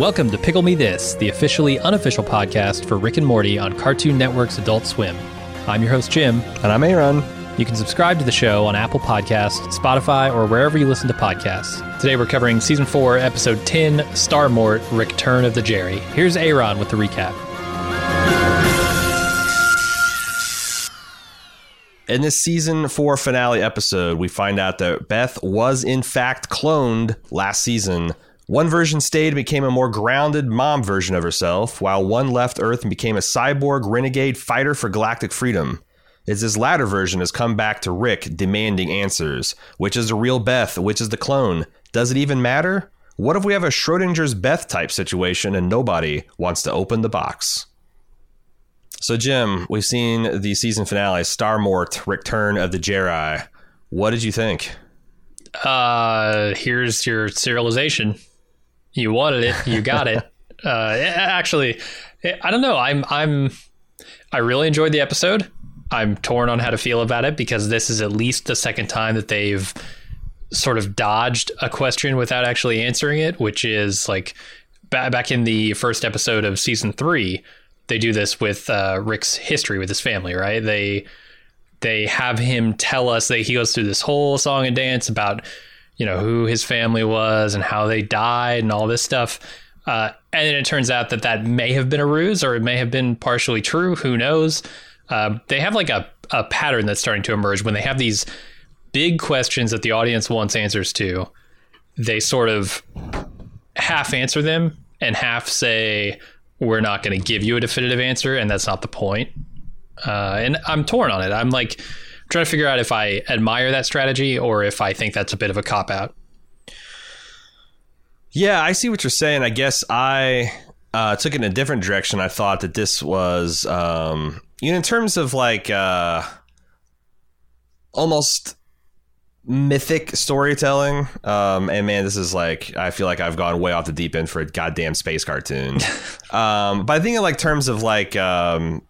Welcome to Pickle Me This, the officially unofficial podcast for Rick and Morty on Cartoon Network's Adult Swim. I'm your host, Jim. And I'm Aaron. You can subscribe to the show on Apple Podcasts, Spotify, or wherever you listen to podcasts. Today we're covering Season 4, Episode 10, Star Mort, Return of the Jerry. Here's Aaron with the recap. In this season four finale episode, we find out that Beth was in fact cloned last season. One version stayed and became a more grounded mom version of herself, while one left Earth and became a cyborg renegade fighter for galactic freedom. It's this latter version has come back to Rick demanding answers. Which is the real Beth? Which is the clone? Does it even matter? What if we have a Schrodinger's Beth type situation and nobody wants to open the box? So, Jim, we've seen the season finale, Star Mort, Return of the Jedi. What did you think? Uh, here's your serialization. You wanted it, you got it. Uh, actually, I don't know. I'm, I'm, I really enjoyed the episode. I'm torn on how to feel about it because this is at least the second time that they've sort of dodged a question without actually answering it, which is like back in the first episode of season three they do this with uh, Rick's history with his family, right? They they have him tell us that he goes through this whole song and dance about you know who his family was and how they died and all this stuff. Uh, and then it turns out that that may have been a ruse or it may have been partially true. Who knows? Uh, they have like a, a pattern that's starting to emerge when they have these big questions that the audience wants answers to. They sort of half answer them and half say, we're not going to give you a definitive answer, and that's not the point. Uh, and I'm torn on it. I'm like trying to figure out if I admire that strategy or if I think that's a bit of a cop out. Yeah, I see what you're saying. I guess I uh, took it in a different direction. I thought that this was, um, you know, in terms of like uh, almost mythic storytelling. Um, and man, this is like I feel like I've gone way off the deep end for a goddamn space cartoon. um, but I think in like terms of like um,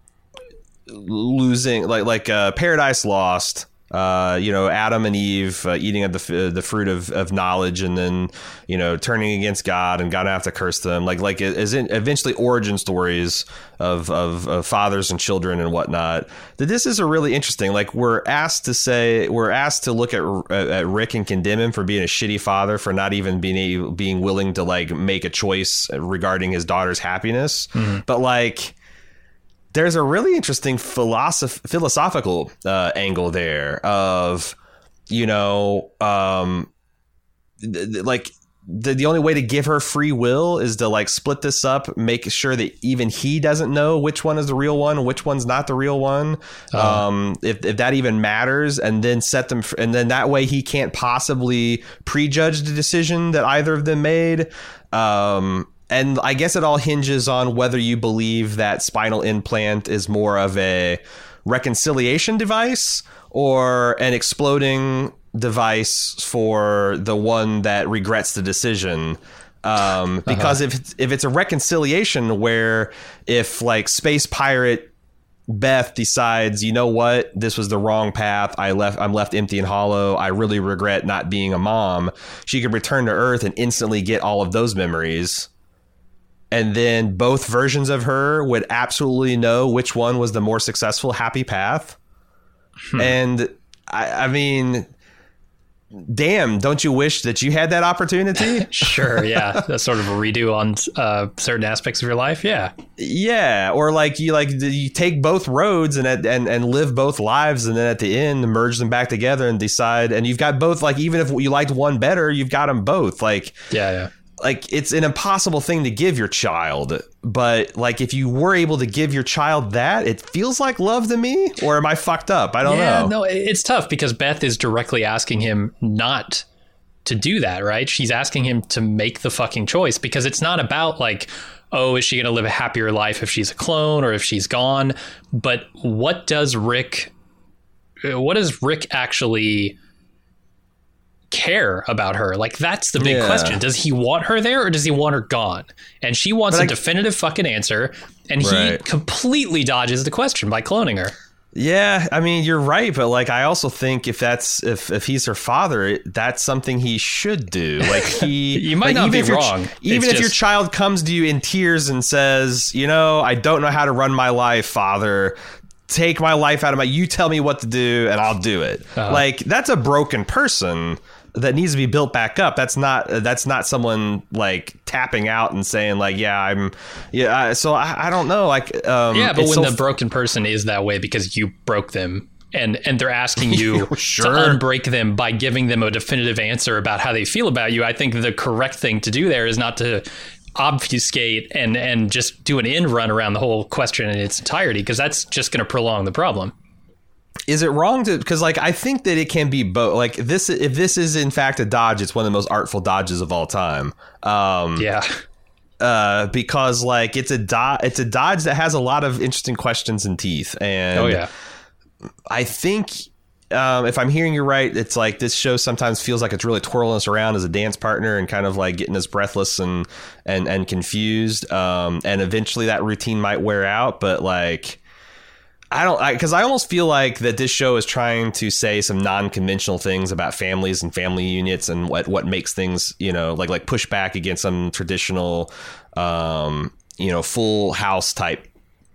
losing, like like uh, Paradise Lost uh, you know, Adam and Eve uh, eating of the uh, the fruit of, of knowledge, and then you know turning against God, and God have to curse them. Like like as in eventually origin stories of, of, of fathers and children and whatnot. That this is a really interesting. Like we're asked to say we're asked to look at at Rick and condemn him for being a shitty father for not even being able, being willing to like make a choice regarding his daughter's happiness. Mm-hmm. But like there's a really interesting philosoph- philosophical uh, angle there of you know um, th- th- like the, the only way to give her free will is to like split this up make sure that even he doesn't know which one is the real one which one's not the real one uh-huh. um, if, if that even matters and then set them and then that way he can't possibly prejudge the decision that either of them made um, and I guess it all hinges on whether you believe that spinal implant is more of a reconciliation device or an exploding device for the one that regrets the decision. Um, uh-huh. because uh-huh. if it's, if it's a reconciliation where if like space pirate Beth decides, you know what, this was the wrong path. I left. I'm left empty and hollow. I really regret not being a mom. She could return to Earth and instantly get all of those memories and then both versions of her would absolutely know which one was the more successful happy path. Hmm. And I, I, mean, damn, don't you wish that you had that opportunity? sure, yeah, that's sort of a redo on uh, certain aspects of your life. Yeah, yeah, or like you like you take both roads and and and live both lives, and then at the end merge them back together and decide. And you've got both. Like even if you liked one better, you've got them both. Like yeah, yeah like it's an impossible thing to give your child but like if you were able to give your child that it feels like love to me? Or am i fucked up? I don't yeah, know. no it's tough because beth is directly asking him not to do that right? She's asking him to make the fucking choice because it's not about like oh is she going to live a happier life if she's a clone or if she's gone? But what does rick uh, what does rick actually care about her? Like that's the big yeah. question. Does he want her there or does he want her gone? And she wants but a I, definitive fucking answer, and right. he completely dodges the question by cloning her. Yeah, I mean you're right, but like I also think if that's if if he's her father, that's something he should do. Like he, you might like, not even be if wrong. even It's if your child comes to you in tears and says, you know, I don't know how to run my life, father. Take my life out of my. You tell me what to do, and I'll do it. Uh-huh. Like that's a broken person that needs to be built back up. That's not that's not someone like tapping out and saying like, yeah, I'm, yeah. I- So I, I don't know. Like, um, Yeah, but when so the broken person is that way because you broke them and and they're asking you Sure. to unbreak them by giving them a definitive answer about how they feel about you, I think the correct thing to do there is not to obfuscate and and just do an end run around the whole question in its entirety because that's just going to prolong the problem. Is it wrong to because like i think that it can be both like this if this is in fact a dodge it's one of the most artful dodges of all time um Yeah. uh because like it's a dodge it's a dodge that has a lot of interesting questions and teeth and Oh yeah. i think um, if I'm hearing you right, it's like this show sometimes feels like it's really twirling us around as a dance partner and kind of like getting us breathless and and and confused. Um, and eventually that routine might wear out, but like I don't because I, almost feel like that this show is trying to say some non-conventional things about families and family units and what what makes things you know like like push back against some traditional um, you know full house type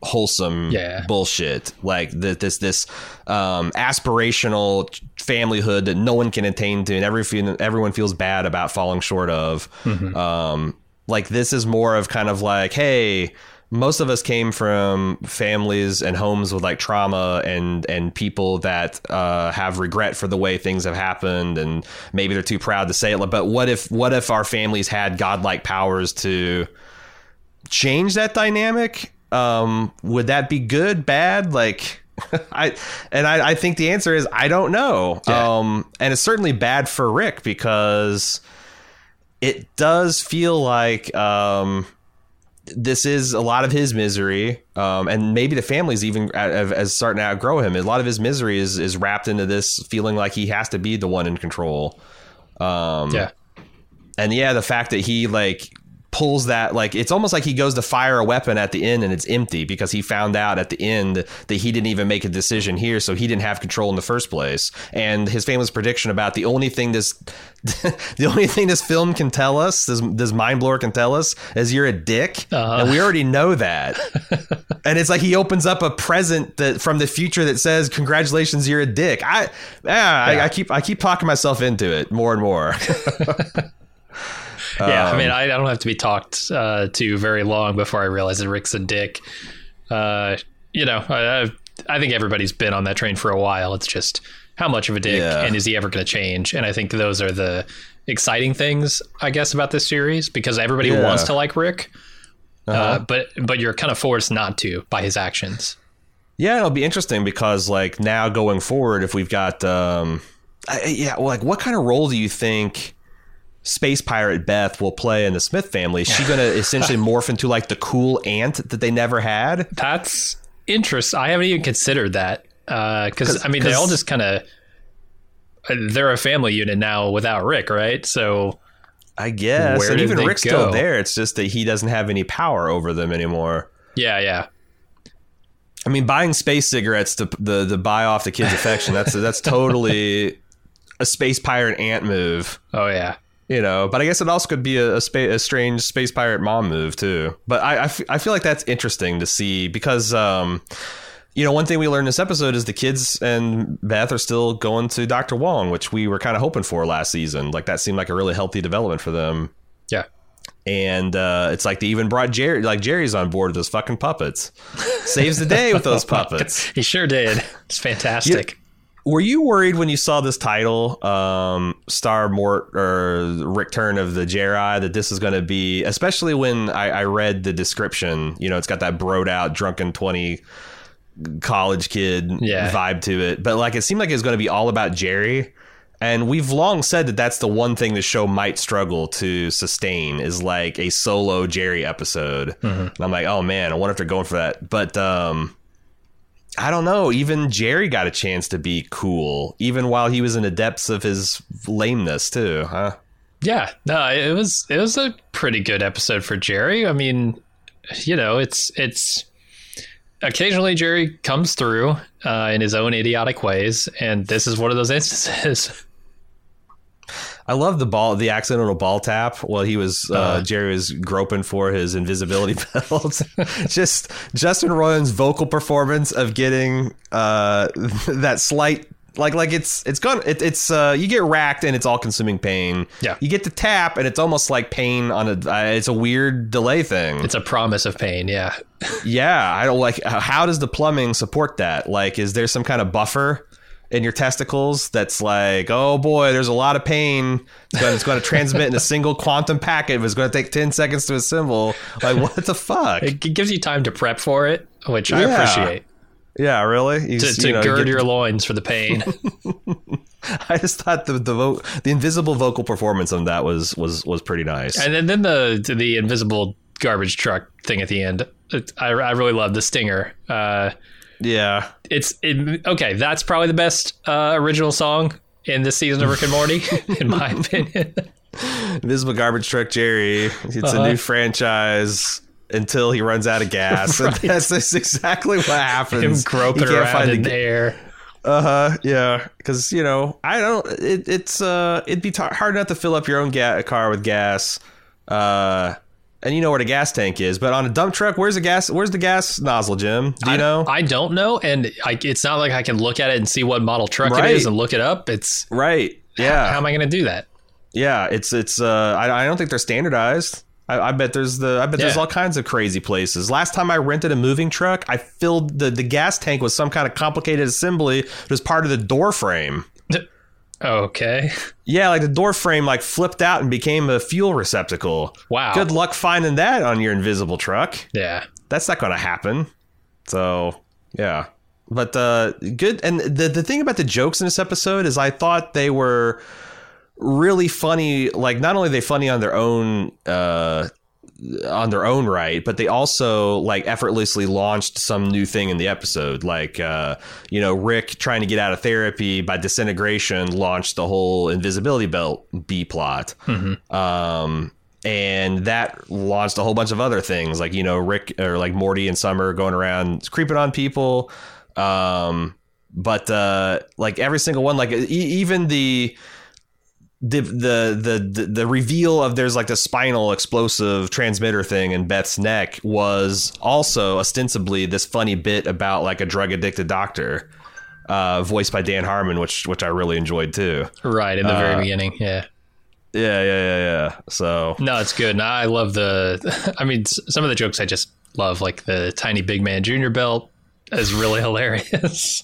wholesome Yeah. bullshit. Like th- this this um, aspirational familyhood that no one can attain to and every everyone feels bad about falling short of. Um, like this is more of kind of like hey most of us came from families and homes with like trauma and and people that uh, have regret for the way things have happened and maybe they're too proud to say it. But what if what if our families had godlike powers to change that dynamic? Um would that be good bad? Like i and I, I think the answer is i don't know. Yeah. um and it's certainly bad for rick because it does feel like um this is a lot of his misery um and maybe the family's even as, as starting to outgrow him a lot of his misery is is wrapped into this feeling like he has to be the one in control um Yeah. and yeah, the fact that he like pulls that like it's almost like he goes to fire a weapon at the end and it's empty because he found out at the end that he didn't even make a decision here so he didn't have control in the first place. And his famous prediction about the only thing this the only thing this film can tell us this this mind blower can tell us is you're a dick. Uh-huh. and we already know that. And it's like he opens up a present that from the future that says congratulations you're a dick. I yeah, I, I keep i keep talking myself into it more and more Yeah, I Um, mean, I, I don't have to be talked uh, to very long before I realize that Rick's a dick. Uh, you know, I, I- I think everybody's been on that train for a while. It's just how much of a dick, Yeah. and is he ever going to change? And I think those are the exciting things, I guess, about this series because everybody Yeah. wants to like Rick, uh Uh-huh. but but you're kind of forced not to by his actions. Yeah, it'll be interesting because like now going forward, if we've got um, I, yeah, well, like what kind of role do you think space pirate Beth will play in the Smith family? Is she going to essentially morph into like the cool aunt that they never had? That's interesting. I haven't even considered that uh, because 'Cause- I mean they all just kind of uh, they're a family unit now without Rick, right? So I guess, Where and even Rick's still there. It's just that he doesn't have any power over them anymore. yeah, yeah. I mean, buying space cigarettes to the the buy off the kids' affection that's that's totally a space pirate aunt move. Oh yeah. You know but i guess it also could be a, a, spa- a strange space pirate mom move too but I, I, f- I feel like that's interesting to see because um you know one thing we learned this episode is the kids and beth are still going to dr wong which we were kind of hoping for last season like that seemed like a really healthy development for them Yeah. and uh, it's like they even brought Jerry, like Jerry's on board with those fucking puppets. Saves the day with those puppets. He sure did. It's fantastic. Were you worried when you saw this title, um, Star Mort or Return of the Jedi, that this is going to be, especially when I, I read the description, you know, it's got that broed out, drunken 20 college kid Yeah. vibe to it. But like, it seemed like it was going to be all about Jerry. And we've long said that that's the one thing the show might struggle to sustain is like a solo Jerry episode. And I'm like, oh man, I wonder if they're going for that. But, um, I don't know. Even Jerry got a chance to be cool, even while he was in the depths of his lameness, too, huh? Yeah. No, it was it was a pretty good episode for Jerry. I mean, you know, it's it's occasionally Jerry comes through uh, in his own idiotic ways, and this is one of those instances. I love the ball, the accidental ball tap while he was uh, Uh. Jerry was groping for his invisibility belt. Just Justin Roiland's vocal performance of getting uh, that slight. Like like it's it's gone it, it's uh you get racked and it's all consuming pain. Yeah. You get the tap and it's almost like pain on a uh, it's a weird delay thing. It's a promise of pain. Yeah. Yeah, I don't like. How does the plumbing support that? Like, is there some kind of buffer in your testicles that's like, oh boy, there's a lot of pain. It's going, it's going to transmit in a single quantum packet. It's going to take ten seconds to assemble. Like, what the fuck? It gives you time to prep for it, which I appreciate. Yeah, really. You To, to you know, gird get- your loins for the pain. I just thought the the vo- the invisible vocal performance on that was was was pretty nice. and then, then the the invisible garbage truck thing at the end. I, I really love the stinger. Uh, yeah, it's it, okay. That's probably the best uh, original song in this season of Rick and Morty, in my opinion. invisible garbage truck Jerry. It's Uh-huh. a new franchise. Until he runs out of gas, and that's, that's exactly what happens. Him He groping can't around find the in the air. Uh huh. Yeah, because you know, I don't. It, it's uh, it'd be tar- hard enough to fill up your own ga- car with gas, uh, and you know where the gas tank is. But on a dump truck, where's the gas? Where's the gas nozzle, Jim? Do you I, know? I don't know, and I, it's not like I can look at it and see what model truck it Right. is and look it up. It's right. Yeah. how am I going to do that? yeah. It's it's. Uh, I, I don't think they're standardized. I, I bet there's the. I bet there's Yeah. all kinds of crazy places. Last time I rented a moving truck, I filled the the gas tank with some kind of complicated assembly. It was part of the door frame. Okay. Yeah, like the door frame like flipped out and became a fuel receptacle. Wow. Good luck finding that on your invisible truck. Yeah. That's not going to happen. So, yeah. But uh good and the the thing about the jokes in this episode is I thought they were really funny like not only are they funny on their own uh on their own right, but they also like effortlessly launched some new thing in the episode. Like, uh, you know, Rick trying to get out of therapy by disintegration launched the whole invisibility belt B plot. Um, and that launched a whole bunch of other things, like you know, Rick or like Morty and Summer going around creeping on people. Um, but uh, like every single one, like e- even the the, the the the reveal of there's like the spinal explosive transmitter thing in Beth's neck was also ostensibly this funny bit about like a drug addicted doctor, uh, voiced by Dan Harmon, which which I really enjoyed too. Right in the very Uh, beginning. Yeah. Yeah, yeah, yeah, yeah. So No, it's good. And I love the. I mean, some of the jokes I just love, like the tiny big man junior belt, is really hilarious.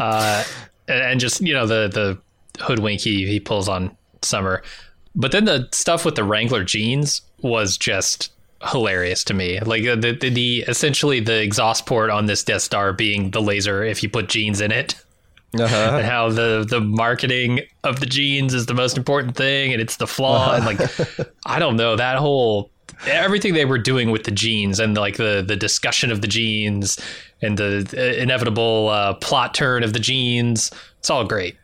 Uh, and, and just you know the the hoodwink he he pulls on Summer, but then the stuff with the Wrangler jeans was just hilarious to me. Like uh, the the, the essentially the exhaust port on this Death Star being the laser if you put jeans in it. uh-huh. and how the the marketing of the jeans is the most important thing and it's the flaw and like I don't know that whole everything they were doing with the jeans and like the the discussion of the jeans and the uh, inevitable uh, plot turn of the jeans it's all great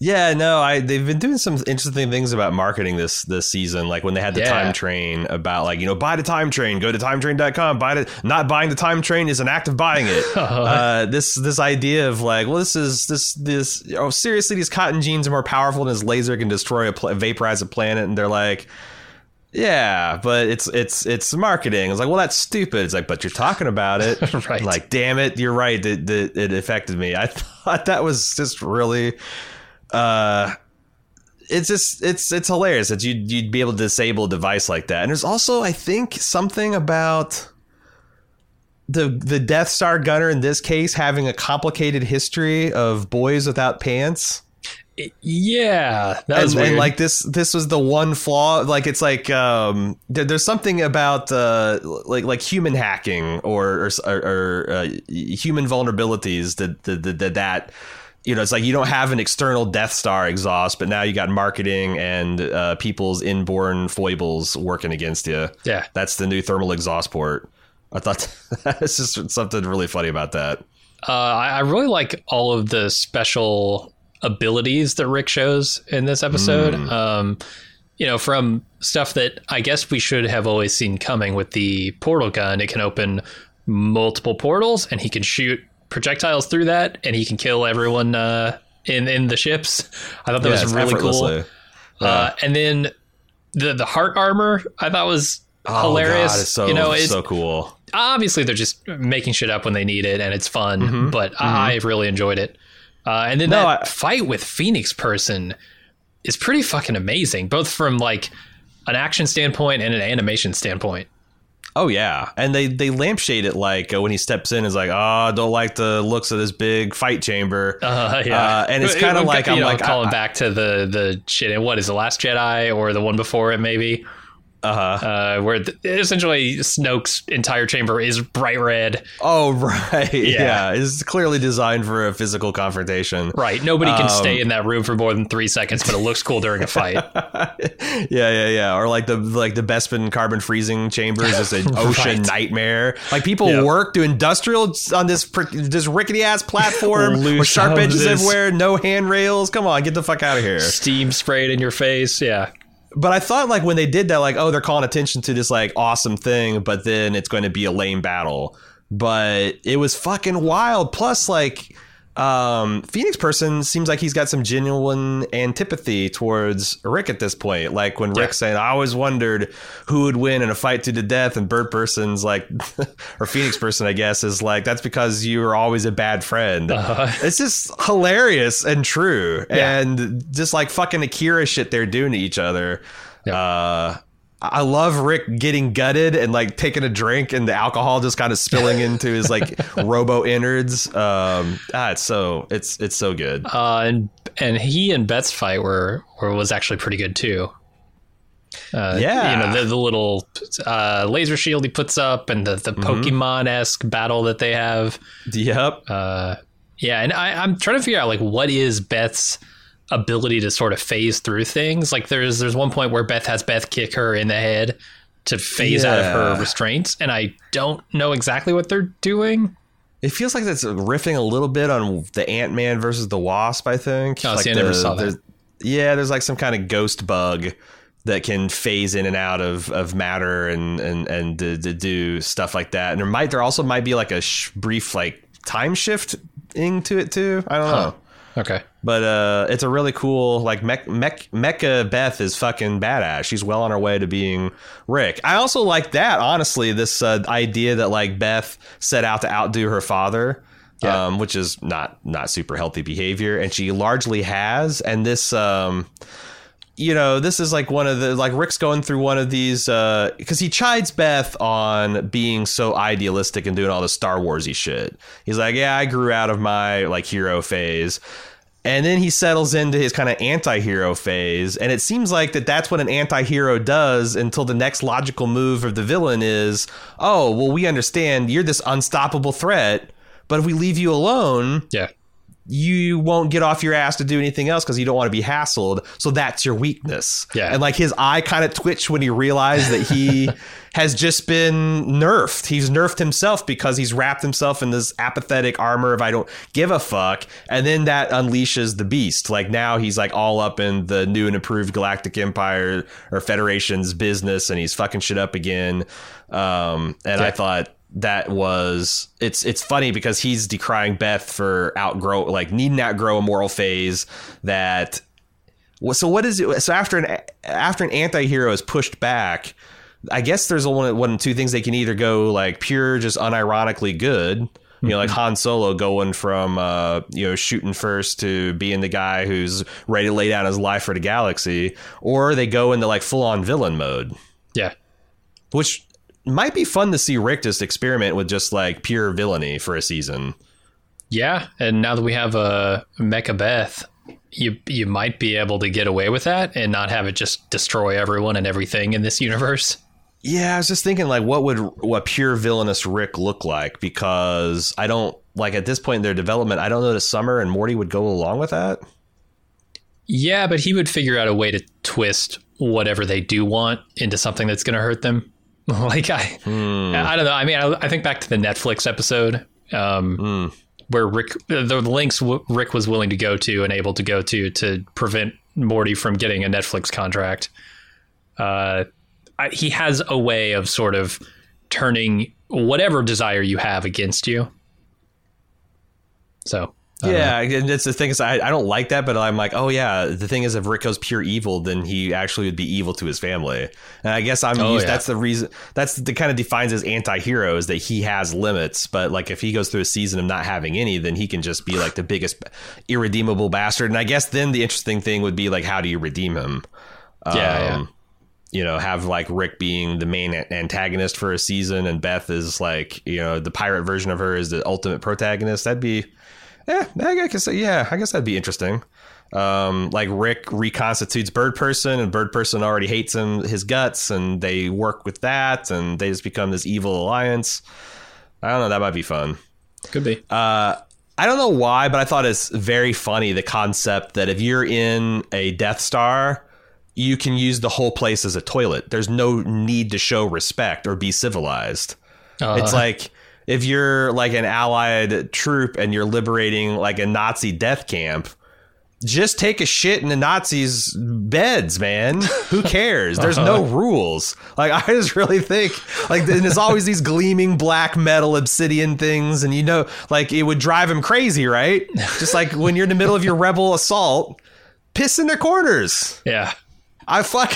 Yeah, no, I they've been doing some interesting things about marketing this this season. Like when they had the Yeah. time train about like, you know, buy the time train, go to timetrain.com, buy it. Not buying the time train is an act of buying it. uh, this this idea of like, well, this is this this oh seriously, these cotton jeans are more powerful than this laser can destroy a pl- vaporize a planet, and they're like. Yeah, but it's it's it's marketing. It's like, well, that's stupid. It's like, but you're talking about it, Right. Like, damn it, you're right. It, it, it affected me. I thought that was just really uh it's just it's it's hilarious that you'd you'd be able to disable a device like that. And there's also I think something about the the Death Star gunner in this case having a complicated history of boys without pants. yeah that was And, and weird. like this this was the one flaw like it's like um there, there's something about uh like like human hacking or or, or, uh, human vulnerabilities that, that that that you know it's like you don't have an external death star exhaust but now you got marketing and uh people's inborn foibles working against you. Yeah. That's the new thermal exhaust port. I thought that's just something really funny about that. Uh, I, I really like all of the special abilities that Rick shows in this episode. Um, you know, from stuff that I guess we should have always seen coming with the portal gun, it can open multiple portals, and he can shoot projectiles through that, and he can kill everyone uh, in in the ships. I thought that Yeah, was really cool. effortlessly. Uh, and then the the heart armor, I thought was Oh, hilarious. God, it's so, you know, it's so cool. obviously they're just making shit up when they need it, and it's fun. Mm-hmm. But I really enjoyed it. Uh, and then No, that I- fight with Phoenix Person is pretty fucking amazing, both from like an action standpoint and an animation standpoint. Oh yeah, and they they lampshade it like uh, when he steps in, is like, oh, I don't like the looks of this big fight chamber. Uh, yeah, Uh, and it's kinda I'm- like- I'm know, like, calling I- back to the the shit. And what is the Last Jedi or the one before it? Maybe Uh-huh. uh, where the, essentially Snoke's entire chamber is bright red. Oh right, Yeah. yeah. It's clearly designed for a physical confrontation. Right, nobody can Um, stay in that room for more than three seconds, but it looks cool during a fight. yeah, yeah, yeah. Or like the like the Bespin carbon freezing chamber is just an OSHA Right. nightmare. Like people Yep. work do industrial on this this rickety ass platform with sharp edges everywhere, no handrails. Come on, get the fuck out of here. Steam sprayed in your face. Yeah, But I thought like when they did that, like, oh, they're calling attention to this like awesome thing, but then it's going to be a lame battle. But it was fucking wild. Plus, like, um, Phoenix person seems like he's got some genuine antipathy towards Rick at this point. Like when Rick's saying, "I always wondered who would win in a fight to the death," and Bird person's like, or Phoenix person, I guess, is like, "That's because you were always a bad friend." Uh, It's just hilarious and true. Yeah. And just like fucking Akira shit they're doing to each other. Yeah. Uh, I love Rick getting gutted and like taking a drink and the alcohol just kind of spilling into his like robo innards. Um, ah, it's so it's it's so good. uh, and and he and Beth's fight were, were was actually pretty good too. Uh, Yeah. you know the, the little uh, laser shield he puts up, and the the Mm-hmm. Pokemon esque battle that they have. Yep. Uh, yeah, and I, I'm trying to figure out like what is Beth's ability to sort of phase through things. Like there's there's one point where Beth has Beth kick her in the head to phase out of her restraints, and I don't know exactly what they're doing. It feels like that's riffing a little bit on the Ant Man versus the Wasp. I think. Oh, like see, I never saw that. there's- Yeah, there's like some kind of ghost bug that can phase in and out of, of matter and and and to, to do stuff like that. And there might there also might be like a sh- brief like time shift to it too. I don't know. Okay. But uh, it's a really cool like Mech, Mech, Mecha Beth is fucking badass. She's well on her way to being Rick. I also like that honestly. This uh, idea that like Beth set out to outdo her father, Yeah. um, which is not not super healthy behavior, and she largely has. And this. Um, you know, this is like one of the like Rick's going through one of these because he chides Beth on being so idealistic and doing all the Star Warsy shit. He's like, yeah, I grew out of my like hero phase. And then he settles into his kind of anti-hero phase, and it seems like that that's what an anti-hero does until the next logical move of the villain is, oh, well, we understand you're this unstoppable threat, but if we leave you alone, Yeah. You won't get off your ass to do anything else because you don't want to be hassled. So that's your weakness. Yeah. And like his eye kind of twitched when he realized that he has just been nerfed. He's nerfed himself because he's wrapped himself in this apathetic armor of I don't give a fuck. And then that unleashes the beast. Like now he's like all up in the new and improved Galactic Empire or Federation's business and he's fucking shit up again. Um, and I thought that was it's it's funny because he's decrying Beth for outgrow like needing to outgrow a moral phase that so what is it so after an after an anti-hero is pushed back I guess there's one one two things they can either go like pure just unironically good you know like Han Solo going from uh you know shooting first to being the guy who's ready to lay down his life for the galaxy or they go into like full on villain mode Yeah. which might be fun to see Rick just experiment with just like pure villainy for a season. Yeah, and now that we have a Mecha Beth, you you might be able to get away with that and not have it just destroy everyone and everything in this universe. Yeah, I was just thinking like what would what pure villainous Rick look like because I don't like at this point in their development, I don't know that Summer and Morty would go along with that. Yeah, but he would figure out a way to twist whatever they do want into something that's going to hurt them. like I, I don't know. I mean, I, I think back to the Netflix episode um, where Rick, the, the links w- Rick was willing to go to and able to go to to prevent Morty from getting a Netflix contract. Uh, I, he has a way of sort of turning whatever desire you have against you. So I don't know. Yeah, and it's the thing is I, I don't like that, but I'm like, oh yeah. The thing is, if Rick goes pure evil, then he actually would be evil to his family. And I guess I'm Oh, used. yeah. That's the reason. That's the kind of defines his anti-hero is that he has limits. But like, if he goes through a season of not having any, then he can just be like the biggest irredeemable bastard. And I guess then the interesting thing would be like, how do you redeem him? Yeah, yeah. Um, You know, have like Rick being the main antagonist for a season, and Beth is like, you know, the pirate version of her is the ultimate protagonist. That'd be, yeah, I guess, yeah, I guess that'd be interesting. Um, like Rick reconstitutes Bird Person, and Bird Person already hates him, his guts, and they work with that, and they just become this evil alliance. I don't know, that might be fun. could be. Uh, I don't know why, but I thought it's very funny the concept that if you're in a Death Star, you can use the whole place as a toilet. There's no need to show respect or be civilized. Uh, It's like if you're like an allied troop and you're liberating like a Nazi death camp, just take a shit in the Nazis' beds, man. Who cares? There's uh-huh. no rules. Like I just really think like there's always these gleaming black metal obsidian things, and you know, like it would drive him crazy, right? Just like when you're in the middle of your rebel assault, piss in their corners. yeah. I fuck.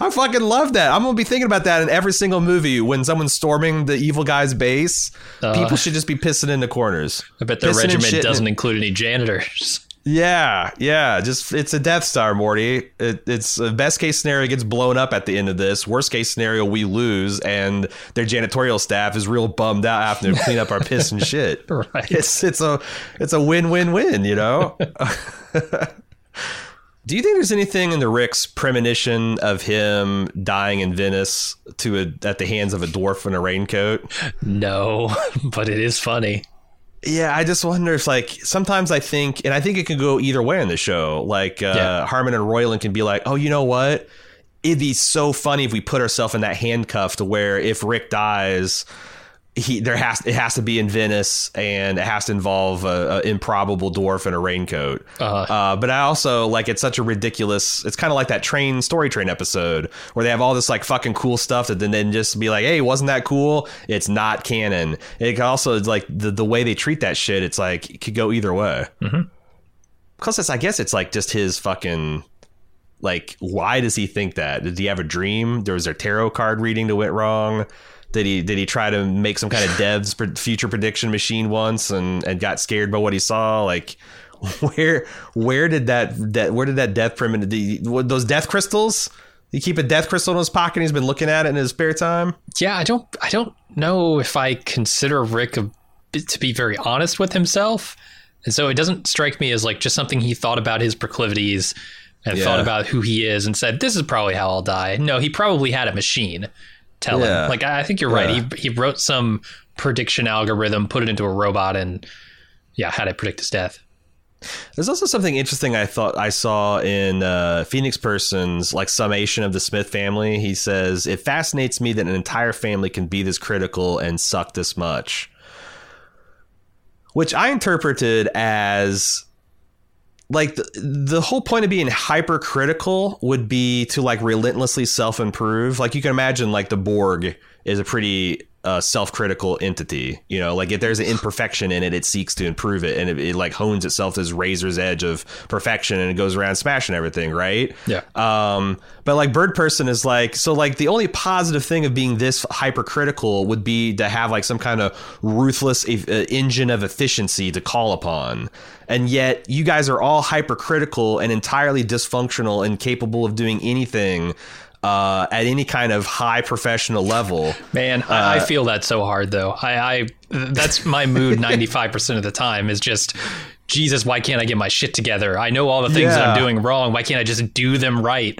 I fucking love that. I'm gonna be thinking about that in every single movie when someone's storming the evil guy's base. Uh. people should just be pissing in the corners. I bet their regiment doesn't include any janitors. Yeah, yeah. Just it's a Death Star, Morty. It, it's uh, best case scenario gets blown up at the end of this. Worst case scenario, we lose, and their janitorial staff is real bummed out after to clean up our piss and shit. Right. It's it's a it's a win win win. You know. Do you think there's anything in the Rick's premonition of him dying in Venice to a, at the hands of a dwarf in a raincoat? No, but it is funny. Yeah, I just wonder if like sometimes I think, and I think it can go either way in the show. Like uh, Yeah. Harmon and Roiland can be like, oh, you know what? It'd be so funny if we put ourselves in that handcuff to where if Rick dies, he there has it has to be in Venice and it has to involve a, a improbable dwarf in a raincoat. Uh-huh. Uh, but I also like it's such a ridiculous. It's kind of like that train story train episode where they have all this like fucking cool stuff that then then just be like, hey, wasn't that cool? It's not canon. It also like the the way they treat that shit. It's like it could go either way. Mm-hmm. Because it's I guess it's like just his fucking. Like, why does he think that? Did he have a dream? There was a tarot card reading that went wrong. Did he did he try to make some kind of Devs future prediction machine once and, and got scared by what he saw? Like, where where did that that where did that death primitive those death crystals? He keep a death crystal in his pocket. He's been looking at it in his spare time. Yeah, I don't I don't know if I consider Rick a, to be very honest with himself. And so it doesn't strike me as like just something he thought about his proclivities and Yeah. thought about who he is and said, This is probably how I'll die. No, he probably had a machine tell Yeah. him. Like I I think you're right. He he wrote some prediction algorithm, put it into a robot and yeah, had it predict his death. There's also something interesting I thought I saw in uh, Phoenix Person's like summation of the Smith family. He says it fascinates me that an entire family can be this critical and suck this much, which I interpreted as like the, the whole point of being hypercritical would be to like relentlessly self-improve. Like you can imagine like the borg is a pretty uh, self-critical entity you know like if there's an imperfection in it it seeks to improve it and it, it like hones itself to this razor's edge of perfection and it goes around smashing everything right Yeah. um, but like bird person is like so like the only positive thing of being this hypercritical would be to have like some kind of ruthless e- uh, engine of efficiency to call upon and yet you guys are all hypercritical and entirely dysfunctional and capable of doing anything uh, at any kind of high professional level Man, I, I feel that so hard though. I, I that's my mood ninety five percent of the time is just Jesus, why can't I get my shit together? I know all the things that I'm doing wrong. Why can't I just do them right?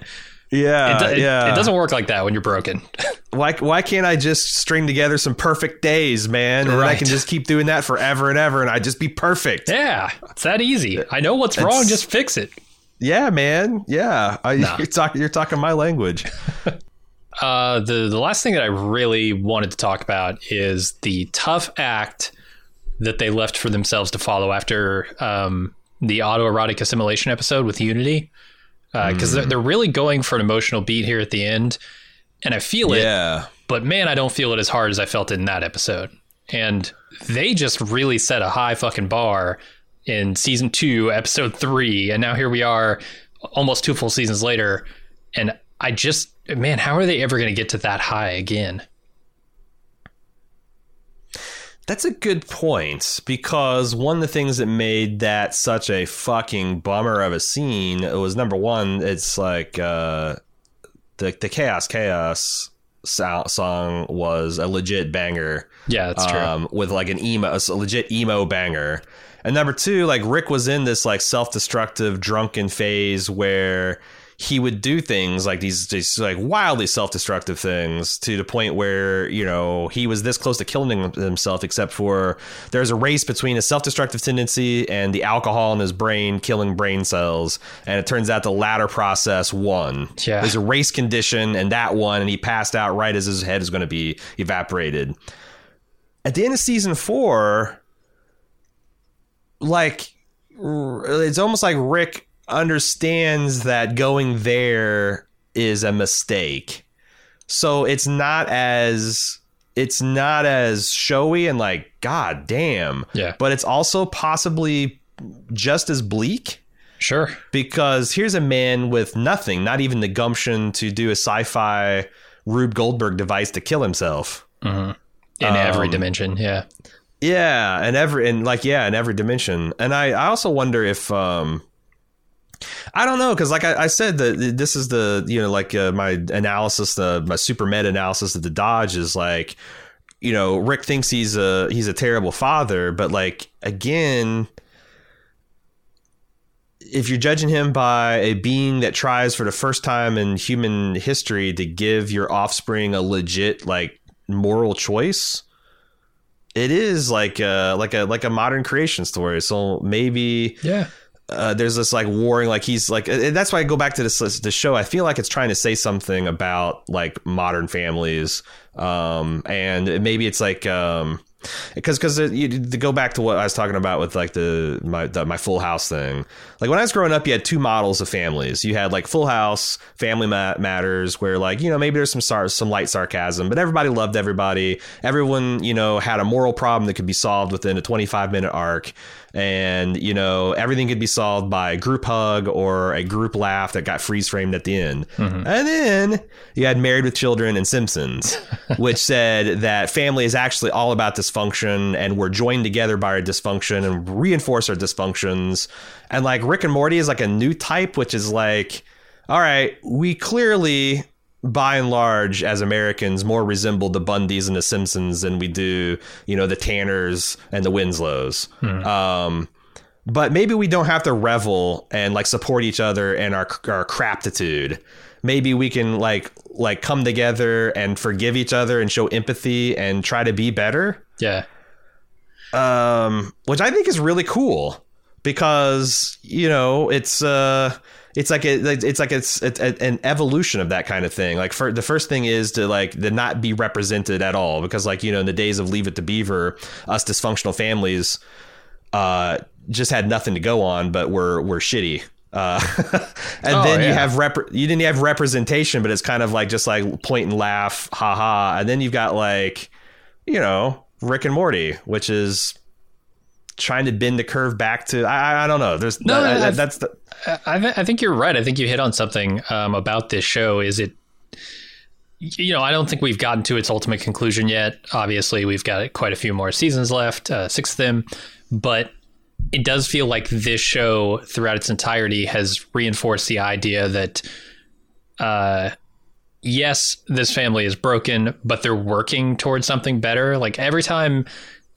yeah It, it- yeah it doesn't work like that when you're broken. why why can't I just string together some perfect days, man? And I can just keep doing that forever and ever, and I just be perfect. yeah, it's that easy. I know what's wrong. Just fix it. Yeah, man. Yeah, I, you're talking. You're talking my language. Uh, the the last thing that I really wanted to talk about is the tough act that they left for themselves to follow after um, the autoerotic assimilation episode with Unity, because they're, they're really going for an emotional beat here at the end, and I feel it. Yeah, but man, I don't feel it as hard as I felt it in that episode. And they just really set a high fucking bar in season two, episode three, and now here we are, almost two full seasons later, and I just man, how are they ever going to get to that high again? That's a good point because one of the things that made that such a fucking bummer of a scene was number one, it's like uh, the the chaos chaos song was a legit banger. Yeah, that's true. Um, with like an emo, a legit emo banger. And number two, like Rick was in this like self destructive drunken phase where he would do things like these, these like wildly self-destructive things to the point where you know he was this close to killing himself except for there's a race between a self-destructive tendency and the alcohol in his brain killing brain cells. And it turns out the latter process won. Yeah. there's a race condition and that one and he passed out right as his head is going to be evaporated. At the end of season four like it's almost like rick understands that going there is a mistake. So it's not as it's not as showy and like god damn. Yeah. But it's also possibly just as bleak. Sure. Because here's a man with nothing, not even the gumption to do a sci-fi Rube Goldberg device to kill himself. Mm-hmm. In um, every dimension, yeah. Yeah, and every and like yeah, in every dimension. And I I also wonder if um I don't know because, like I, I, said, that this is the you know like uh, my analysis, the my super meta analysis of the Dodge is like, you know, Rick thinks he's a he's a terrible father, but like again, if you're judging him by a being that tries for the first time in human history to give your offspring a legit like moral choice, it is like a like a like a modern creation story. So maybe yeah. uh, there's this like warring like he's like that's why I go back to this the show. I feel like it's trying to say something about like modern families. Um, and maybe it's like um, because because to go back to what I was talking about with like the my the, my Full House thing. Like when I was growing up, you had two models of families. You had like Full House, Family Matters, where like you know maybe there's some sar- some light sarcasm, but everybody loved everybody. Everyone you know had a moral problem that could be solved within a 25 minute arc and you know everything could be solved by a group hug or a group laugh that got freeze framed at the end. Mm-hmm. And then you had Married with Children and Simpsons, which said that family is actually all about dysfunction, and we're joined together by our dysfunction and reinforce our dysfunctions. And like Rick and Morty is like a new type, which is like, all right, we clearly by and large, as Americans, more resemble the Bundys and the Simpsons than we do, you know, the Tanners and the Winslows. Hmm. Um, but maybe we don't have to revel and like support each other and our our craptitude. Maybe we can like like come together and forgive each other and show empathy and try to be better. Yeah. Um, which I think is really cool because you know it's uh it's like a, it's like it's, it's an evolution of that kind of thing. Like for the first thing is to like to not be represented at all because like you know in the days of Leave It to Beaver, us dysfunctional families uh, just had nothing to go on, but were were shitty. Uh, and oh, then yeah. you have rep- you didn't have representation, but it's kind of like just like point and laugh, haha. And then you've got like you know Rick and Morty, which is trying to bend the curve back to I, I don't know. There's no, that, I, that's the. I, I think you're right. I think you hit on something um, about this show. Is it? You know, I don't think we've gotten to its ultimate conclusion yet. Obviously, we've got quite a few more seasons left, uh, six of them, but it does feel like this show, throughout its entirety, has reinforced the idea that, uh, yes, this family is broken, but they're working towards something better. Like every time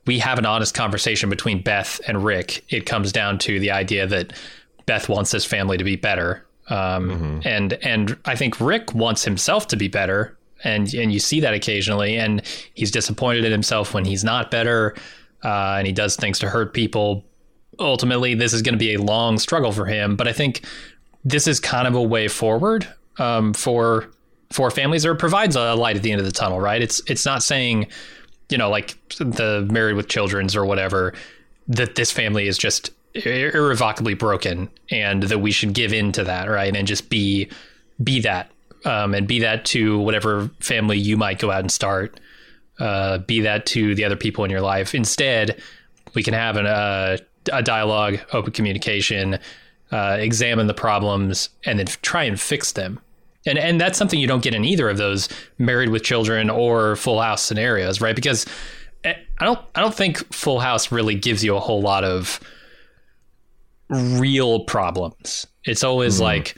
we have an honest conversation between Beth and Rick, it comes down to the idea that Beth wants his family to be better. Um, mm-hmm. and and I think Rick wants himself to be better, and and you see that occasionally, and he's disappointed in himself when he's not better, uh, and he does things to hurt people. Ultimately, this is going to be a long struggle for him, but I think this is kind of a way forward um, for for families, or it provides a light at the end of the tunnel. Right? It's it's not saying you know, like the Married with Children's or whatever, that this family is just irrevocably broken and that we should give in to that, right? And just be be that um, and be that to whatever family you might go out and start. Uh, be that to the other people in your life. Instead, we can have an, uh, a dialogue, open communication, uh, examine the problems, and then try and fix them. And and that's something you don't get in either of those married with children or Full House scenarios, right? Because eh, I don't I don't think Full House really gives you a whole lot of real problems. It's always Mm-hmm. like,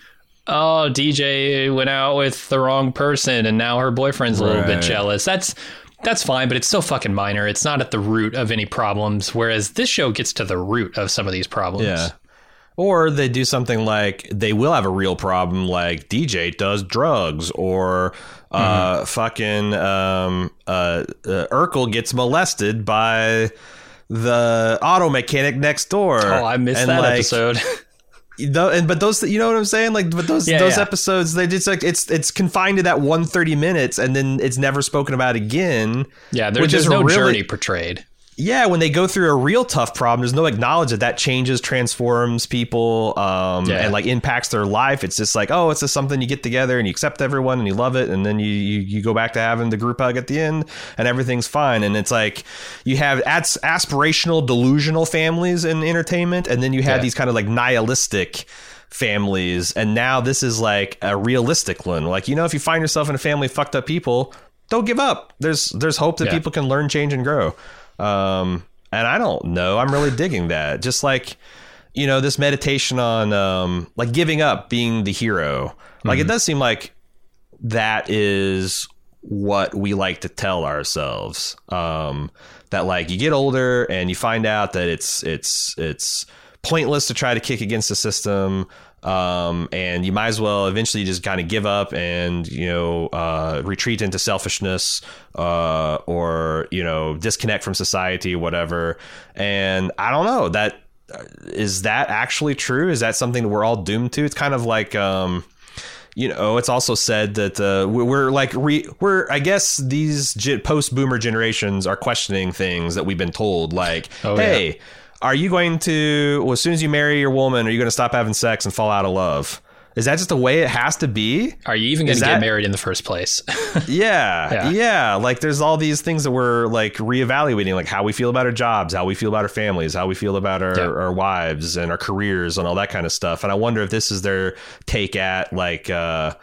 oh, DJ went out with the wrong person and now her boyfriend's a little bit jealous. That's that's fine, but it's so fucking minor. It's not at the root of any problems. Whereas this show gets to the root of some of these problems. Yeah. Or they do something like they will have a real problem, like DJ does drugs, or uh, Mm-hmm. fucking um, uh, uh, Urkel gets molested by the auto mechanic next door. Oh, I missed And, that like, episode. And but those you know what I'm saying like but those Yeah, those yeah. episodes they just like it's it's confined to that 130 minutes and then it's never spoken about again yeah, there, which there's is no really- journey portrayed. Yeah when they go through a real tough problem there's no acknowledge that that changes transforms people um Yeah. and like impacts their life it's just like oh it's just something you get together and you accept everyone and you love it and then you you, you go back to having the group hug at the end and everything's fine and it's like you have as- aspirational delusional families in entertainment and then you have Yeah. these kind of like nihilistic families and now this is like a realistic one like you know if you find yourself in a family of fucked up people don't give up there's there's hope that Yeah. people can learn change and grow um and i don't know. I'm really digging that. Just like you know this meditation on um like giving up being the hero. Like it does seem like that is what we like to tell ourselves. Um that like you get older and you find out that it's it's it's pointless to try to kick against the system um, and you might as well eventually just kind of give up and you know uh, retreat into selfishness uh, or you know disconnect from society whatever. And i don't know that is that actually true? Is that something that we're all doomed to? It's kind of like um, you know, it's also said that uh, we- we're like re- we're I guess these post boomer generations are questioning things that we've been told, like, Oh, yeah. Are you going to well, as soon as you marry your woman, are you going to stop having sex and fall out of love? Is that just the way it has to be? Are you even going to get married in the first place? Yeah, Yeah. yeah, Like there's all these things that we're like reevaluating, like how we feel about our jobs, how we feel about our families, how we feel about our, Yeah. our wives and our careers and all that kind of stuff. And I wonder if this is their take at like, uh,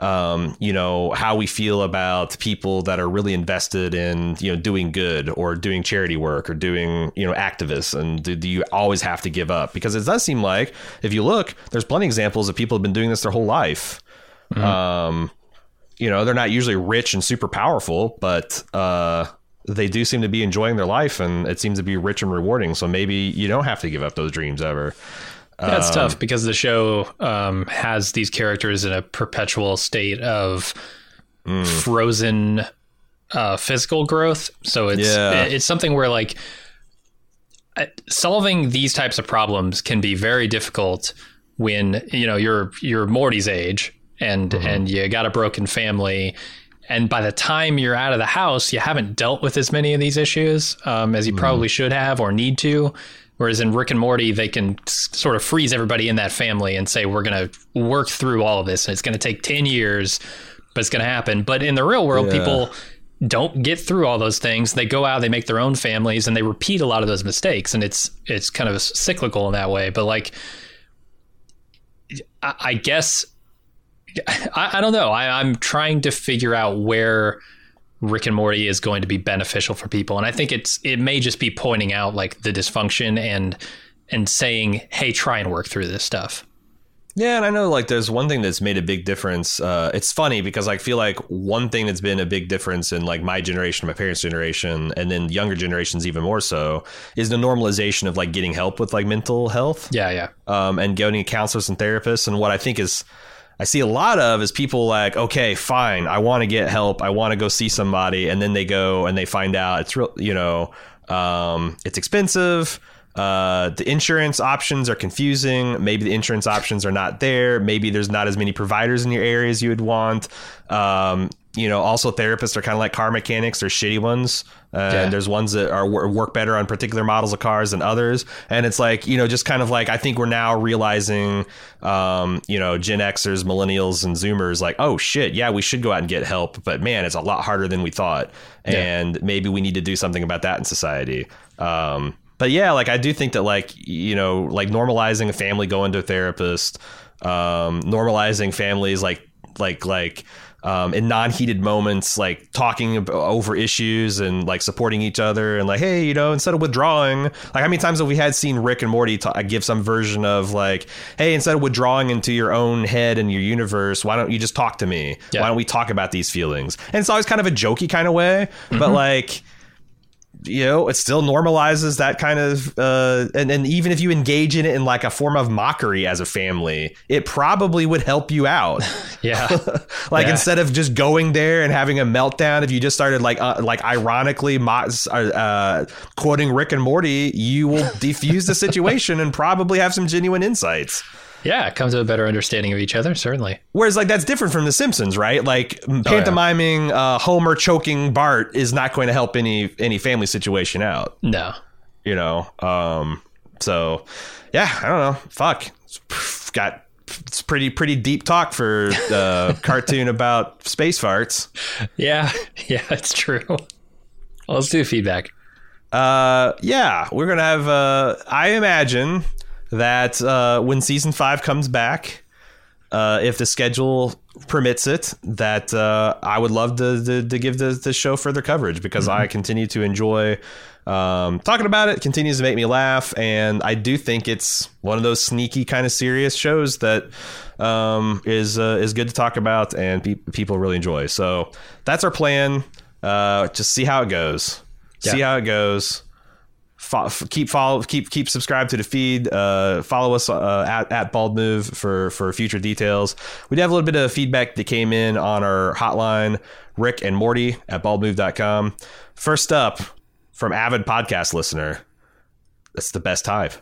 um, you know, how we feel about people that are really invested in, you know, doing good or doing charity work or doing, you know, activists. And do, do you always have to give up? Because it does seem like if you look, there's plenty of examples of people have been doing this their whole life. Um, you know, they're not usually rich and super powerful, but uh, they do seem to be enjoying their life and it seems to be rich and rewarding. So maybe you don't have to give up those dreams ever. That's Um, tough because the show um, has these characters in a perpetual state of Mm. frozen uh, physical growth. So it's Yeah. it's something where like solving these types of problems can be very difficult when you know you're you're Morty's age and Mm-hmm. and you got a broken family. And by the time you're out of the house, you haven't dealt with as many of these issues um, as you probably should have or need to. Whereas in Rick and Morty, they can sort of freeze everybody in that family and say, we're going to work through all of this. And it's going to take 10 years, but it's going to happen. But in the real world, Yeah. people don't get through all those things. They go out, they make their own families, and they repeat a lot of those mistakes. And it's it's kind of cyclical in that way. But like, I, I guess I, I don't know. I, I'm trying to figure out where Rick and Morty is going to be beneficial for people, and I think it's it may just be pointing out like the dysfunction and and saying, "Hey, try and work through this stuff." Yeah, and I know like there's one thing that's made a big difference. Uh, it's funny because I feel like one thing that's been a big difference in like my generation, my parents' generation, and then younger generations even more so is the normalization of like getting help with like mental health. Yeah, yeah, um, and going to counselors and therapists. And what I think is, I see a lot of is people like, okay, fine, I want to get help, I want to go see somebody, and then they go and they find out it's real, you know, um, it's expensive. Uh, the insurance options are confusing. Maybe the insurance options are not there. Maybe there's not as many providers in your area as you would want. Um, you know, also therapists are kind of like car mechanics. They're shitty ones. Uh, Yeah. And there's ones that are work better on particular models of cars than others. And it's like, you know, just kind of like, I think we're now realizing, um, you know, Gen Xers, millennials, and Zoomers, like, oh shit, yeah, we should go out and get help. But man, it's a lot harder than we thought. And maybe we need to do something about that in society. Um, but yeah, like I do think that like you know like normalizing a family going to a therapist, um, normalizing families like like like um, in non-heated moments like talking over issues and like supporting each other and like hey you know instead of withdrawing like how many times have we had seen Rick and Morty give some version of like hey instead of withdrawing into your own head and your universe why don't you just talk to me? Yeah. why don't we talk about these feelings? And it's always kind of a jokey kind of way but like you know, it still normalizes that kind of, uh, and, and even if you engage in it in like a form of mockery as a family, it probably would help you out. Yeah. like Yeah. instead of just going there and having a meltdown, if you just started like, uh, like ironically mo- uh, uh, quoting Rick and Morty, you will defuse the situation and probably have some genuine insights. Yeah. it comes to a better understanding of each other, certainly. Whereas, like, that's different from The Simpsons, right? Like, pantomiming uh, Homer choking Bart is not going to help any any family situation out. No. you know um so yeah i don't know fuck It's got it's pretty pretty deep talk for the cartoon about space farts Yeah. Yeah, it's true. Well, let's do feedback. uh yeah we're gonna have uh i imagine that uh when season five comes back uh, if the schedule permits it, that uh, I would love to, to, to give the, the show further coverage because I continue to enjoy um, talking about it. Continues to make me laugh, and I do think it's one of those sneaky kind of serious shows that um, is uh, is good to talk about and pe- people really enjoy. So that's our plan. Uh, just see how it goes. See how it goes fo- keep follow keep keep subscribed to the feed. Uh follow us uh, at, at bald move for for future details. We did have a little bit of feedback that came in on our hotline rick and morty at baldmove.com first up from avid podcast listener that's the best hive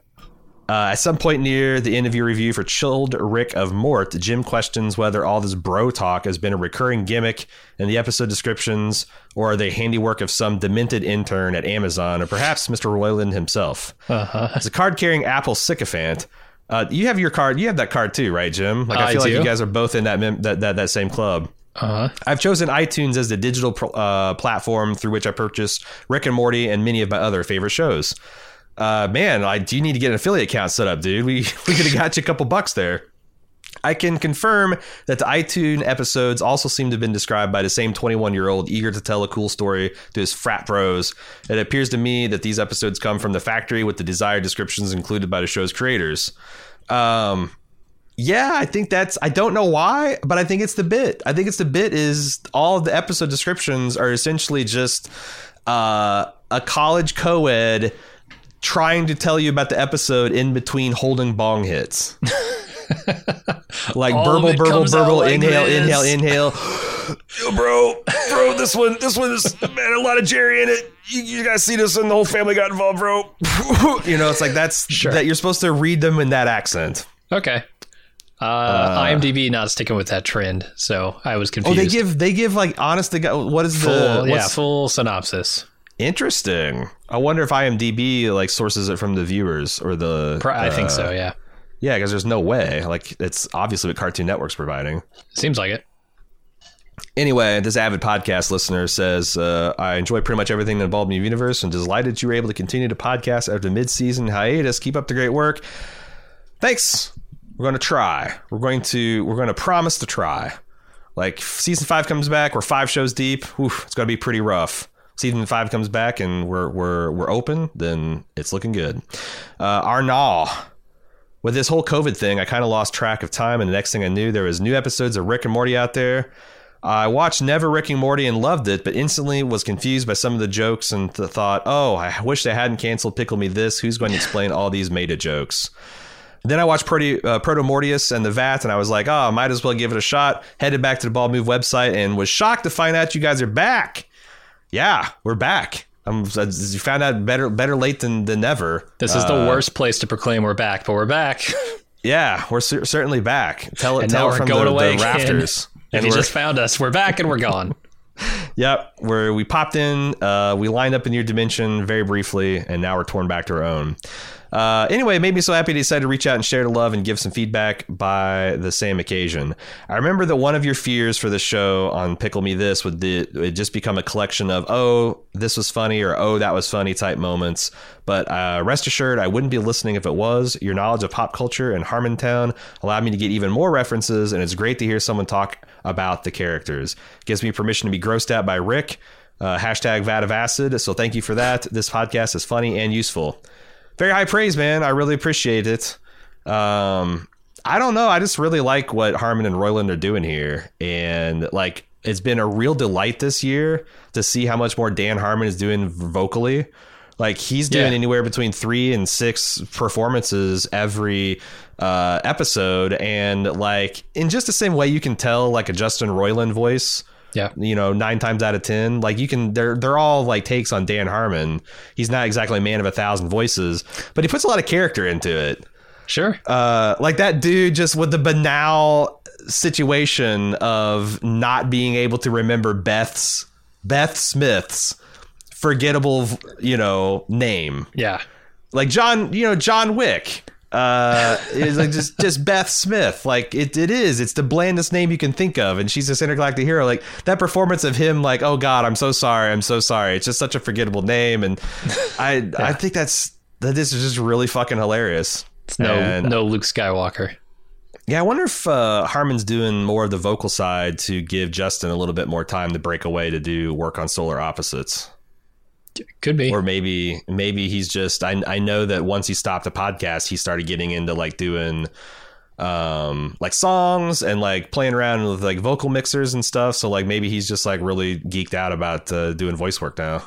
uh, at some point near the end of your review for Childrick of Mort, Jim questions whether all this bro talk has been a recurring gimmick in the episode descriptions or the handiwork of some demented intern at Amazon or perhaps Mr. Roiland himself. Uh-huh. As a card carrying Apple sycophant, uh, you have your card. You have that card too, right, Jim? Like I I feel like you guys are both in that mem- that, that that same club. Uh-huh. I've chosen iTunes as the digital uh, platform through which I purchased Rick and Morty and many of my other favorite shows. Uh, man, I do need to get an affiliate account set up, dude. We we could have got you a couple bucks there. I can confirm that the iTunes episodes also seem to have been described by the same 21 year old eager to tell a cool story to his frat bros. It appears to me that these episodes come from the factory with the desired descriptions included by the show's creators. Um, yeah, I think that's. I don't know why, but I think it's the bit. I think it's the bit is all of the episode descriptions are essentially just uh, a college co-ed trying to tell you about the episode in between holding bong hits. like All burble, burble, burble, like inhale, this. inhale, inhale. Yo, bro, bro, this one, this one is man, a lot of Jerry in it. You, you guys see this, and the whole family got involved, bro. you know, it's like that's Sure. that you're supposed to read them in that accent. Okay. Uh, IMDb not sticking with that trend, so I was confused. Oh, they give they give like honest to God. What is full, the yeah, full synopsis. Interesting? I wonder if IMDb like sources it from the viewers or the. Pro- I think uh, so. Yeah, Yeah, because there's no way. Like it's obviously what Cartoon Network's providing. seems like it. Anyway, this avid podcast listener says, uh, I enjoy pretty much everything involved in the universe and delighted you were able to continue to podcast after mid-season hiatus. Keep up the great work. Thanks. We're going to try. We're going to we're going to promise to try. Like season five comes back, we're five shows deep. Oof, it's going to be pretty rough. Season five comes back and we're we're we're open, then it's looking good. Uh, Arnal, with this whole COVID thing, I kind of lost track of time, and the next thing I knew, there was new episodes of Rick and Morty out there. I watched Never Ricking Morty and loved it, but instantly was confused by some of the jokes and th- thought, "Oh, I wish they hadn't canceled Pickle Me This. Who's going to explain all these meta jokes?" Then I watched Proto, uh, Proto Mortius and the Vat, and I was like, "Oh, might as well give it a shot." Headed back to the Bald Move website and was shocked to find out you guys are back. Yeah, we're back. I'm, you found out better better late than, than never. This is the worst place to proclaim we're back, but we're back. Yeah, we're cer- certainly back. Tell it, tell now we're from going the, away the rafters. And you we're- just found us, we're back and we're gone. Yep, where we popped in, uh, we lined up in your dimension very briefly, and now we're torn back to our own. Uh, anyway, it made me so happy to decide to reach out and share the love and give some feedback by the same occasion. I remember that one of your fears for the show on Pickle Me This would just become a collection of oh this was funny or oh that was funny type moments. But uh, rest assured, I wouldn't be listening if it was. Your knowledge of pop culture and Harmontown allowed me to get even more references, and it's great to hear someone talk about the characters. Gives me permission to be grossed out by Rick. Uh, hashtag vat of acid. So thank you for that. This podcast is funny and useful. Very high praise, man. I really appreciate it. Um, I don't know. I just really like what Harmon and Roiland are doing here, and like it's been a real delight this year to see how much more Dan Harmon is doing vocally. Like he's doing Yeah. anywhere between three and six performances every uh, episode, and like in just the same way you can tell like a Justin Roiland voice Yeah. you know, nine times out of ten. Like you can, they're they're all like takes on Dan Harmon. He's not exactly a man of a thousand voices, but he puts a lot of character into it. Sure. Uh, like that dude just with the banal situation of not being able to remember Beth's Beth Smith's forgettable, you know, name Yeah. like John, you know, John Wick. Uh, is like just just Beth Smith. Like it, it is. It's the blandest name you can think of, and she's this intergalactic hero. Like that performance of him, like, oh God, I'm so sorry, I'm so sorry. It's just such a forgettable name, and I I think that's that this is just really fucking hilarious. It's no And- no Luke Skywalker. Yeah, I wonder if uh, Harmon's doing more of the vocal side to give Justin a little bit more time to break away to do work on Solar Opposites. Could be. or maybe maybe he's just I I know that once he stopped the podcast, he started getting into like doing um like songs and like playing around with like vocal mixers and stuff. So like maybe he's just like really geeked out about uh, doing voice work now.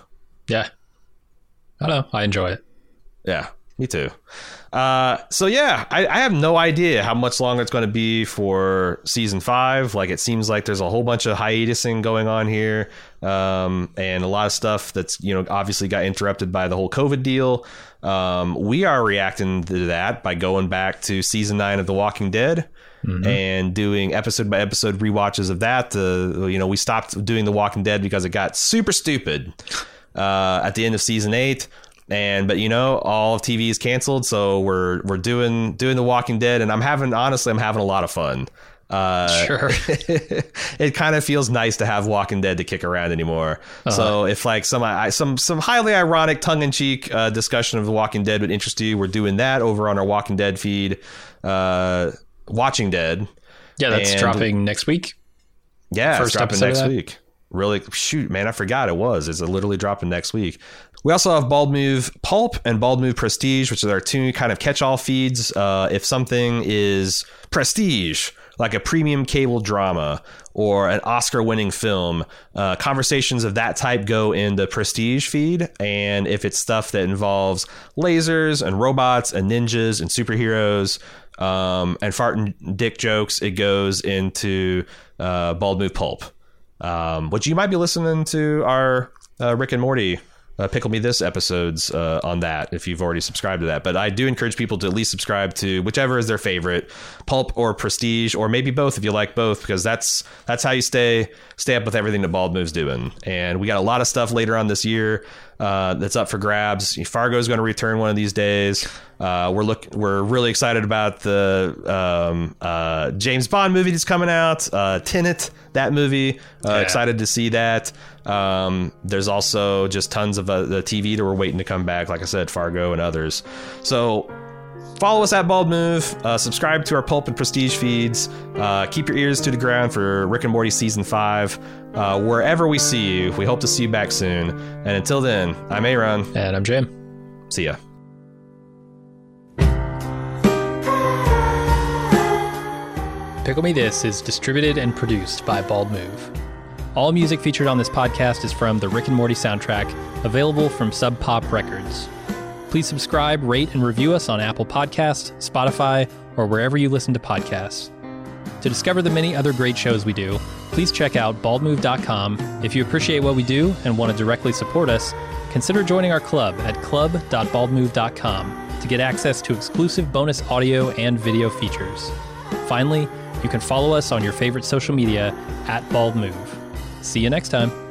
yeah. I don't know. I enjoy it. Yeah, me too. Uh, so yeah, I, I have no idea how much longer it's going to be for season five. Like it seems like there's a whole bunch of hiatusing going on here, um, and a lot of stuff that's you know obviously got interrupted by the whole COVID deal. Um, we are reacting to that by going back to season nine of The Walking Dead. And doing episode by episode rewatches of that. Uh, you know, we stopped doing The Walking Dead because it got super stupid uh, at the end of season eight. And but you know, all of TV is canceled, so we're we're doing doing The Walking Dead, and I'm having honestly, I'm having a lot of fun. Uh, Sure. it kind of feels nice to have Walking Dead to kick around anymore. So if like some I, some some highly ironic, tongue in cheek uh, discussion of The Walking Dead would interest you, we're doing that over on our Walking Dead feed. Uh, Watching Dead, Yeah, that's And- dropping next week. yeah, First dropping next week. Really, shoot, man, I forgot it was. It's literally dropping next week. We also have Bald Move Pulp and Bald Move Prestige, which are our two kind of catch-all feeds. Uh, if something is prestige, like a premium cable drama or an Oscar-winning film, uh, conversations of that type go in the Prestige feed. And if it's stuff that involves lasers and robots and ninjas and superheroes um, and fart and dick jokes, it goes into uh, Bald Move Pulp um, which you might be listening to our uh, Rick and Morty uh, Pickle Me This episodes uh, on that if you've already subscribed to that. But I do encourage people to at least subscribe to whichever is their favorite, Pulp or Prestige, or maybe both if you like both, because that's that's how you stay stay up with everything that Bald Move's doing. And we got a lot of stuff later on this year uh, that's up for grabs. Fargo's going to return one of these days. Uh, we're look we're really excited about the um, uh, James Bond movie that's coming out. Uh, Tenet, that movie. Uh, Excited to see that. Um, there's also just tons of uh, the TV that we're waiting to come back. Like I said, Fargo and others. So follow us at Bald Move. Uh, subscribe to our Pulp and Prestige feeds. Uh, keep your ears to the ground for Rick and Morty season five. Uh, wherever we see you, we hope to see you back soon. And until then, I'm Aaron. And I'm Jim. See ya. Pickle Me This is distributed and produced by Bald Move. All music featured on this podcast is from the Rick and Morty soundtrack, available from Sub Pop Records. Please subscribe, rate, and review us on Apple Podcasts, Spotify, or wherever you listen to podcasts. To discover the many other great shows we do, please check out baldmove.com. If you appreciate what we do and want to directly support us, consider joining our club at club.baldmove.com to get access to exclusive bonus audio and video features. Finally, You can follow us on your favorite social media at Bald Move. See you next time.